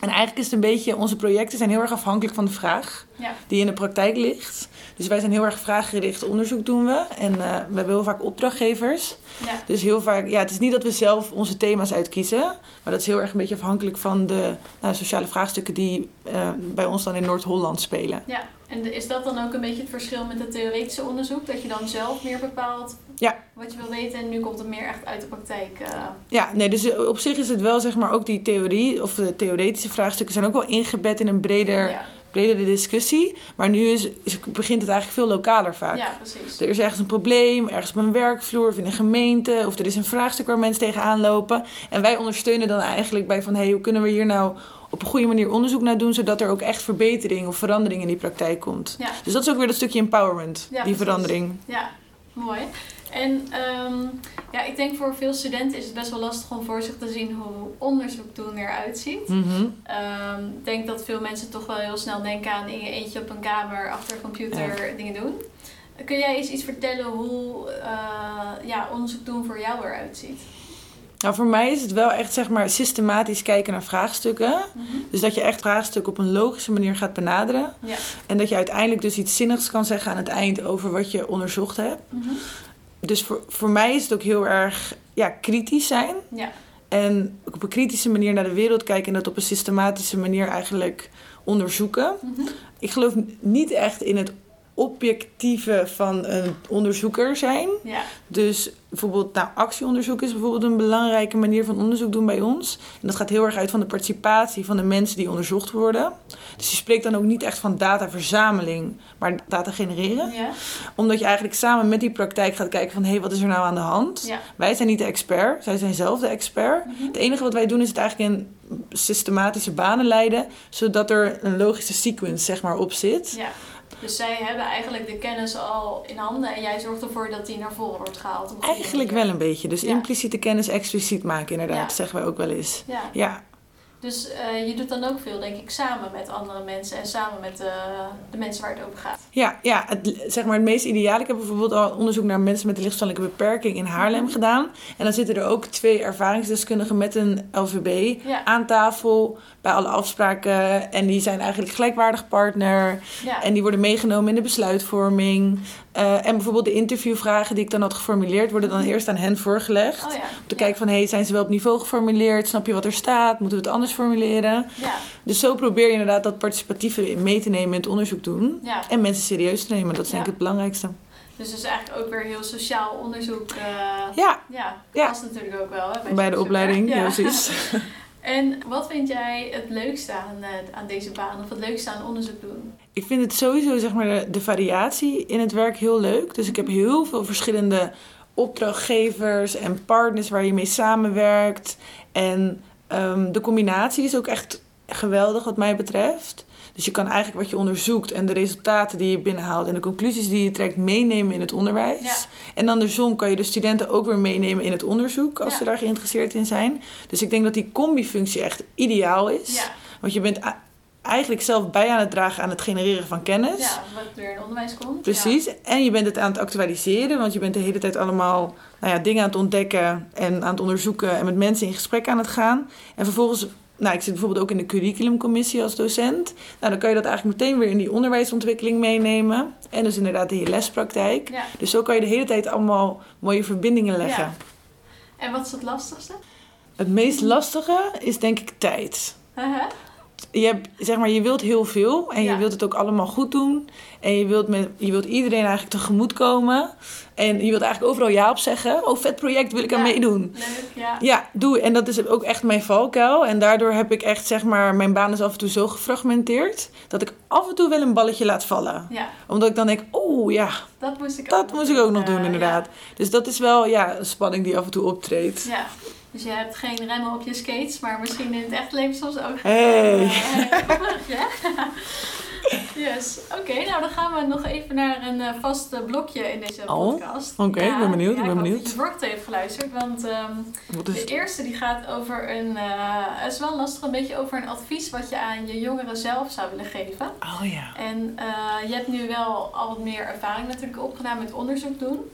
En eigenlijk is het een beetje, onze projecten zijn heel erg afhankelijk van de vraag Ja. die in de praktijk ligt. Dus wij zijn heel erg vraaggericht onderzoek doen we. En eh, we hebben heel vaak opdrachtgevers. Ja. Dus heel vaak, ja, het is niet dat we zelf onze thema's uitkiezen. Maar dat is heel erg een beetje afhankelijk van de nou, sociale vraagstukken die eh, bij ons dan in Noord-Holland spelen. Ja, en is dat dan ook een beetje het verschil met het theoretische onderzoek? Dat je dan zelf meer bepaalt Ja. wat je wil weten en nu komt het meer echt uit de praktijk. eh. Ja, nee, dus op zich is het wel zeg maar ook die theorie of de theoretische vraagstukken zijn ook wel ingebed in een breder, ja. Bredere discussie. Maar nu is, is, begint het eigenlijk veel lokaler vaak. ja, precies. Er is ergens een probleem, ergens op een werkvloer of in een gemeente. Of er is een vraagstuk waar mensen tegenaan lopen. En wij ondersteunen dan eigenlijk bij van... hé, hey, hoe kunnen we hier nou op een goede manier onderzoek naar doen... zodat er ook echt verbetering of verandering in die praktijk komt. Ja. Dus dat is ook weer dat stukje empowerment, Ja, die precies. verandering. Ja, mooi. En ehm, ja, ik denk voor veel studenten is het best wel lastig om voor zich te zien hoe onderzoek doen eruit ziet. Mhm. Ehm, Ik denk dat veel mensen toch wel heel snel denken aan in je eentje op een kamer achter een computer dingen doen. Kun jij eens iets vertellen hoe eh, ja, onderzoek doen voor jou eruit ziet? Nou, voor mij is het wel echt zeg maar systematisch kijken naar vraagstukken. Dus dat je echt vraagstukken op een logische manier gaat benaderen. Ja. En dat je uiteindelijk dus iets zinnigs kan zeggen aan het eind over wat je onderzocht hebt. Mhm. Dus voor, voor mij is het ook heel erg ja, kritisch zijn. Ja. En op een kritische manier naar de wereld kijken en dat op een systematische manier eigenlijk onderzoeken. Mhm. Ik geloof niet echt in het objectieve van een onderzoeker zijn. Ja. Dus bijvoorbeeld, nou, actieonderzoek is bijvoorbeeld een belangrijke manier van onderzoek doen bij ons. En dat gaat heel erg uit van de participatie van de mensen die onderzocht worden. Dus je spreekt dan ook niet echt van dataverzameling, maar data genereren. Ja. Omdat je eigenlijk samen met die praktijk gaat kijken van... hé, hey, wat is er nou aan de hand? Ja. Wij zijn niet de expert, zij zijn zelf de expert. Mhm. Het enige wat wij doen is het eigenlijk in systematische banen leiden... zodat er een logische sequence zeg maar, op zit. ja. Dus zij hebben eigenlijk de kennis al in handen en jij zorgt ervoor dat die naar voren wordt gehaald. Eigenlijk wel een beetje. Dus Ja. impliciete kennis expliciet maken inderdaad, Ja. zeggen wij ook wel eens. Ja. Ja, Dus eh, je doet dan ook veel, denk ik, samen met andere mensen en samen met de, de mensen waar het over gaat. ja, ja het, zeg maar het meest ideaal. Ik heb bijvoorbeeld al onderzoek naar mensen met een lichtverstandelijke beperking in Haarlem Mhm. gedaan. En dan zitten er ook twee ervaringsdeskundigen met een LVB Ja. aan tafel bij alle afspraken. En die zijn eigenlijk gelijkwaardig partner. Ja. En die worden meegenomen in de besluitvorming. Eh, en bijvoorbeeld de interviewvragen die ik dan had geformuleerd, worden dan eerst aan hen voorgelegd. oh ja. Om te kijken van, hey, zijn ze wel op niveau geformuleerd? Snap je wat er staat? Moeten we het anders formuleren? Ja. Dus zo probeer je inderdaad dat participatieve mee te nemen in het onderzoek doen. ja. En mensen serieus te nemen, dat is denk ik het belangrijkste. Dus het is eigenlijk ook weer heel sociaal onderzoek. eh, Ja, ja, Ja. past natuurlijk ook wel. Hè, bij de opleiding, ja, precies. En wat vind jij het leukste aan, eh, aan deze baan of het leukste aan onderzoek doen? Ik vind het sowieso, zeg maar, de, de variatie in het werk heel leuk. Dus ik heb heel veel verschillende opdrachtgevers en partners waar je mee samenwerkt. En ehm, de combinatie is ook echt geweldig wat mij betreft. Dus je kan eigenlijk wat je onderzoekt en de resultaten die je binnenhaalt en de conclusies die je trekt meenemen in het onderwijs. Ja. En andersom kan je de studenten ook weer meenemen in het onderzoek als Ja. ze daar geïnteresseerd in zijn. Dus ik denk dat die combifunctie echt ideaal is. Ja, Want je bent eigenlijk zelf bij aan het dragen aan het genereren van kennis. ja wat weer in onderwijs komt. Precies. En je bent het aan het actualiseren, want je bent de hele tijd allemaal nou ja, dingen aan het ontdekken en aan het onderzoeken en met mensen in gesprek aan het gaan. En vervolgens, nou, ik zit bijvoorbeeld ook in de curriculumcommissie als docent. Nou, dan kan je dat eigenlijk meteen weer in die onderwijsontwikkeling meenemen. En dus inderdaad in je lespraktijk. Ja. Dus zo kan je de hele tijd allemaal mooie verbindingen leggen. Ja. En wat is het lastigste? Het meest lastige is denk ik tijd. Haha. Je, hebt, zeg maar, je wilt heel veel en Ja. je wilt het ook allemaal goed doen. En je wilt, met, je wilt iedereen eigenlijk tegemoet komen. En je wilt eigenlijk overal ja op zeggen. Oh, vet project, wil ik aan meedoen. Leuk, ja. Ja, doe. En dat is ook echt mijn valkuil. En daardoor heb ik echt, zeg maar, mijn baan is af en toe zo gefragmenteerd... dat ik af en toe wel een balletje laat vallen. Ja, Omdat ik dan denk, oh ja, dat moest ik ook dat moest ik ook nog Eh, doen inderdaad. Dus dat is wel ja, een spanning die af en toe optreedt. Ja. Dus je hebt geen remmen op je skates, maar misschien in het echt leven soms ook. Hey. Eh, ja. Yes, oké. nou dan gaan we nog even naar een eh, vast eh, blokje in deze Oh, podcast. oké, ik ben benieuwd, Ja, ik ben benieuwd. dat je vorige heeft geluisterd, want ehm, de het? eerste die gaat over een, eh, het is wel lastig, een beetje over een advies wat je aan je jongeren zelf zou willen geven. Oh ja. En eh, je hebt nu wel al wat meer ervaring natuurlijk opgedaan met onderzoek doen.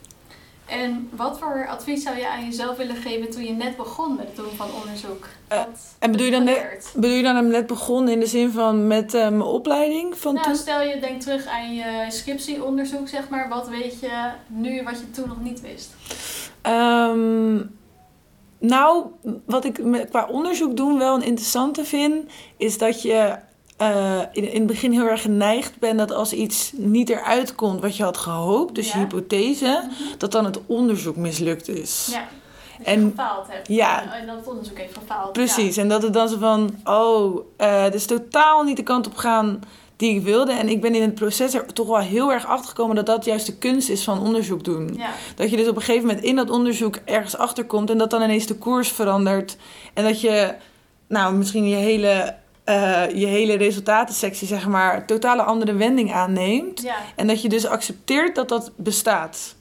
En wat voor advies zou je aan jezelf willen geven toen je net begon met het doen van onderzoek? Wat en bedoel je, dan net, bedoel je dan hem net begonnen in de zin van met eh, mijn opleiding? Van Nou, toen? stel je denkt terug aan je scriptieonderzoek, zeg maar. Wat weet je nu wat je toen nog niet wist? Ehm, nou, wat ik qua onderzoek doen wel een interessante vind, is dat je eh, in, in het begin heel erg geneigd bent dat als iets niet eruit komt wat je had gehoopt, dus je hypothese, dat dan het onderzoek mislukt is. Ja. Dat En- gefaald hebt. ja. En, en dat het onderzoek heeft gefaald. Precies, en dat het dan zo van, oh, eh het is totaal niet de kant op gaan die ik wilde. En ik ben in het proces er toch wel heel erg achter gekomen dat dat juist de kunst is van onderzoek doen. Ja. Dat je dus op een gegeven moment in dat onderzoek ergens achter komt en dat dan ineens de koers verandert. En dat je, nou, misschien je hele, eh, je hele resultatensectie, zeg maar, totale andere wending aanneemt. Ja. En dat je dus accepteert dat dat bestaat.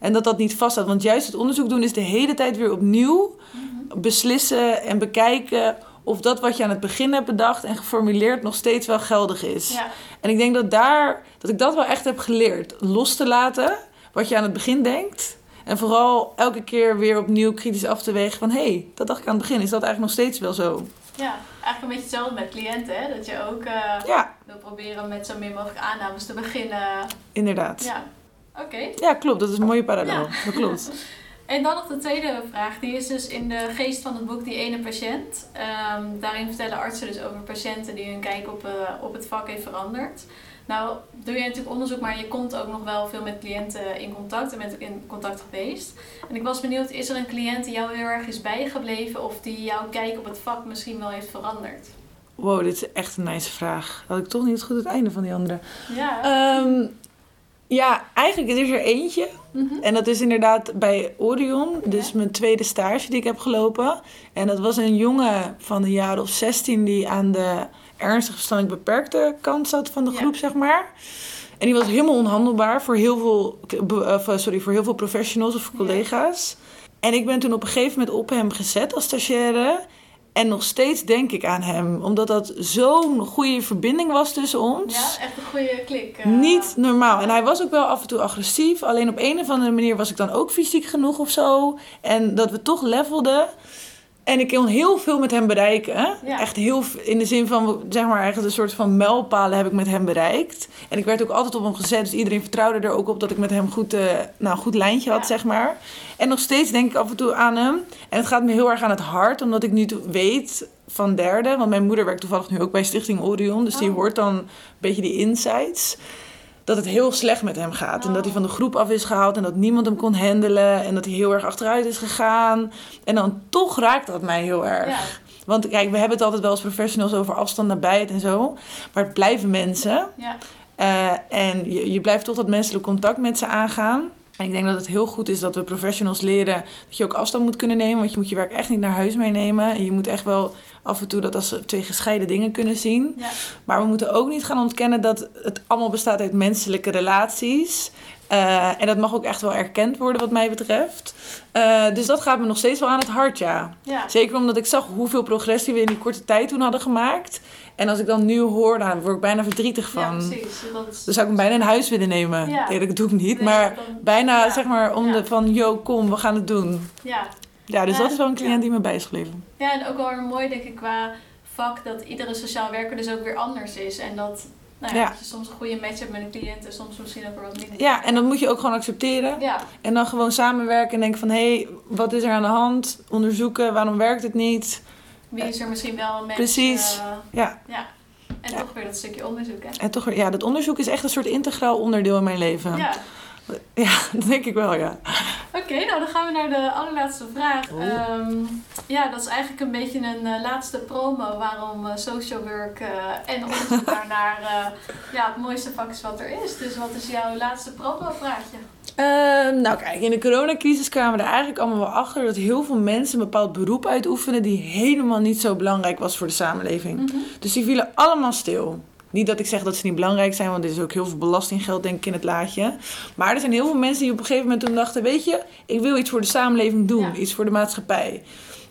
En dat dat niet vaststaat. Want juist het onderzoek doen is de hele tijd weer opnieuw Mhm. beslissen en bekijken of dat wat je aan het begin hebt bedacht en geformuleerd nog steeds wel geldig is. Ja. En ik denk dat daar dat ik dat wel echt heb geleerd. Los te laten wat je aan het begin denkt. En vooral elke keer weer opnieuw kritisch af te wegen van hé, hey, dat dacht ik aan het begin. Is dat eigenlijk nog steeds wel zo? Ja, eigenlijk een beetje hetzelfde met cliënten, hè? Dat je ook eh, Ja, wil proberen met zo min mogelijk aannames te beginnen. inderdaad. Ja, Ja, oké. klopt. Dat is een mooie parallel. Ja. Dat klopt. En dan nog de tweede vraag. Die is dus in de geest van het boek Die Ene Patiënt. Ehm, daarin vertellen artsen dus over patiënten die hun kijk op, eh, op het vak heeft veranderd. Nou, doe je natuurlijk onderzoek, maar je komt ook nog wel veel met cliënten in contact en bent in contact geweest. En ik was benieuwd, is er een cliënt die jou heel erg is bijgebleven of die jouw kijk op het vak misschien wel heeft veranderd? Wow, dit is echt een nice vraag. Had ik toch niet goed het einde van die andere. Ja. Ehm, ja, eigenlijk is er eentje. Mhm. En dat is inderdaad bij Orion, dus mijn tweede stage die ik heb gelopen. En dat was een jongen van een jaar of 16 die aan de ernstig verstandelijk beperkte kant zat van de Ja. groep, zeg maar. En die was helemaal onhandelbaar voor heel veel, eh, sorry, voor heel veel professionals of Ja. collega's. En ik ben toen op een gegeven moment op hem gezet als stagiaire. En nog steeds denk ik aan hem, omdat dat zo'n goede verbinding was tussen ons. Ja, echt een goede klik. eh. Niet normaal. En hij was ook wel af en toe agressief. Alleen op een of andere manier was ik dan ook fysiek genoeg of zo. En dat we toch levelden. En ik kon heel veel met hem bereiken. Ja. Echt heel in de zin van, zeg maar, eigenlijk een soort van mijlpalen heb ik met hem bereikt. En ik werd ook altijd op hem gezet. Dus iedereen vertrouwde er ook op dat ik met hem goed, eh, nou, een goed lijntje had, Ja. zeg maar. En nog steeds denk ik af en toe aan hem. En het gaat me heel erg aan het hart, omdat ik nu weet van derde. Want mijn moeder werkt toevallig nu ook bij Stichting Orion. Dus die Oh. hoort dan een beetje die insights dat het heel slecht met hem gaat. En Oh. dat hij van de groep af is gehaald en dat niemand hem kon handelen. En dat hij heel erg achteruit is gegaan. En dan toch raakt dat mij heel erg. Ja. Want kijk, we hebben het altijd wel als professionals over afstand, nabijheid en zo. Maar het blijven mensen. Ja. Eh, en je, je blijft toch dat menselijk contact met ze aangaan. En ik denk dat het heel goed is dat we professionals leren dat je ook afstand moet kunnen nemen. Want je moet je werk echt niet naar huis meenemen. En je moet echt wel af en toe dat als twee gescheiden dingen kunnen zien. Ja. Maar we moeten ook niet gaan ontkennen dat het allemaal bestaat uit menselijke relaties. Eh, en dat mag ook echt wel erkend worden wat mij betreft. Eh, dus dat gaat me nog steeds wel aan het hart, ja. Ja. Zeker omdat ik zag hoeveel progressie we in die korte tijd toen hadden gemaakt. En als ik dan nu hoor, dan word ik bijna verdrietig Ja, van. precies. Dat is... dan zou ik hem bijna in huis willen nemen. Ja. Nee, dat doe ik niet. Nee, maar dan- bijna ja. zeg maar om Ja. de van, yo, kom, we gaan het doen. Ja. Ja, dus Ja, dat is wel een cliënt ja. die me bij is gebleven. ja, en ook wel weer mooi denk ik qua vak dat iedere sociaal werker dus ook weer anders is. En dat, nou ja, Ja. dat je soms een goede match hebt met een cliënt en soms misschien ook wat minder. Ja, en dat moet je ook gewoon accepteren. Ja, En dan gewoon samenwerken en denken van... hé, hey, wat is er aan de hand? Onderzoeken, waarom werkt het niet? wie is er misschien wel een match? Precies. eh, Ja, ja. En Ja. toch weer dat stukje onderzoek, hè? en toch weer... Ja, dat onderzoek is echt een soort integraal onderdeel in mijn leven. Ja. Ja, dat denk ik wel, ja. Oké, nou dan gaan we naar de allerlaatste vraag. Oh. Ehm, ja, dat is eigenlijk een beetje een eh, laatste promo waarom eh, social work eh, en onderzoek daarnaar eh, ja, het mooiste vak is wat er is. Dus wat is jouw laatste promo-vraagje? Ehm, nou kijk, in de coronacrisis kwamen we er eigenlijk allemaal wel achter... dat heel veel mensen een bepaald beroep uitoefenen... die helemaal niet zo belangrijk was voor de samenleving. Mhm. Dus die vielen allemaal stil. Niet dat ik zeg dat ze niet belangrijk zijn, want er is ook heel veel belastinggeld, denk ik, in het laadje. Maar er zijn heel veel mensen die op een gegeven moment toen dachten: Weet je, ik wil iets voor de samenleving doen, Ja. iets voor de maatschappij.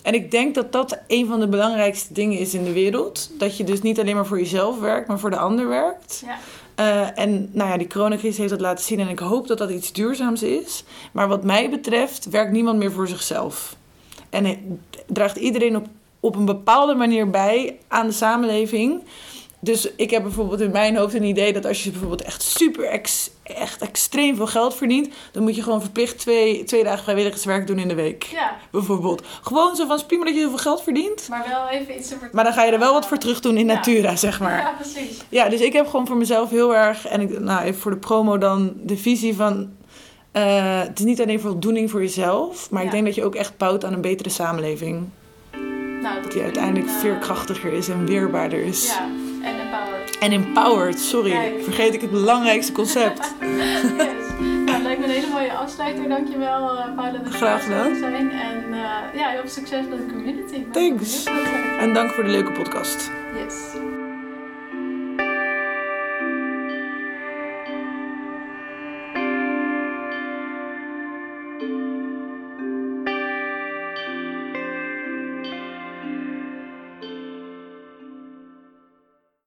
En ik denk dat dat een van de belangrijkste dingen is in de wereld. Dat je dus niet alleen maar voor jezelf werkt, maar voor de ander werkt. Ja. Eh, en nou ja, die coronacrisis heeft dat laten zien en ik hoop dat dat iets duurzaams is. Maar wat mij betreft werkt niemand meer voor zichzelf. En draagt iedereen op, op een bepaalde manier bij aan de samenleving. Dus ik heb bijvoorbeeld in mijn hoofd een idee dat als je bijvoorbeeld echt super ex, echt extreem veel geld verdient, dan moet je gewoon verplicht twee, twee dagen vrijwilligerswerk doen in de week. Ja, Bijvoorbeeld. Gewoon zo van, prima dat je zoveel geld verdient. maar wel even iets. Maar dan ga je er wel wat voor terug doen in Ja. Natura, zeg maar. Ja, precies. Ja, dus ik heb gewoon voor mezelf heel erg, en ik, nou, even voor de promo dan, de visie van... eh, het is niet alleen voldoening voor jezelf, maar ik denk dat je ook echt bouwt aan een betere samenleving. Nou, Dat die uiteindelijk eh, veerkrachtiger is en weerbaarder is. Ja, en empowered. Sorry, vergeet ik het belangrijkste concept. yes. Nou, het lijkt me een hele mooie afsluiter. Dankjewel, uh, Paula, dat je Graag gedaan. zijn. En eh, ja, heel veel succes met de community. Thanks. En dank voor de leuke podcast. Yes.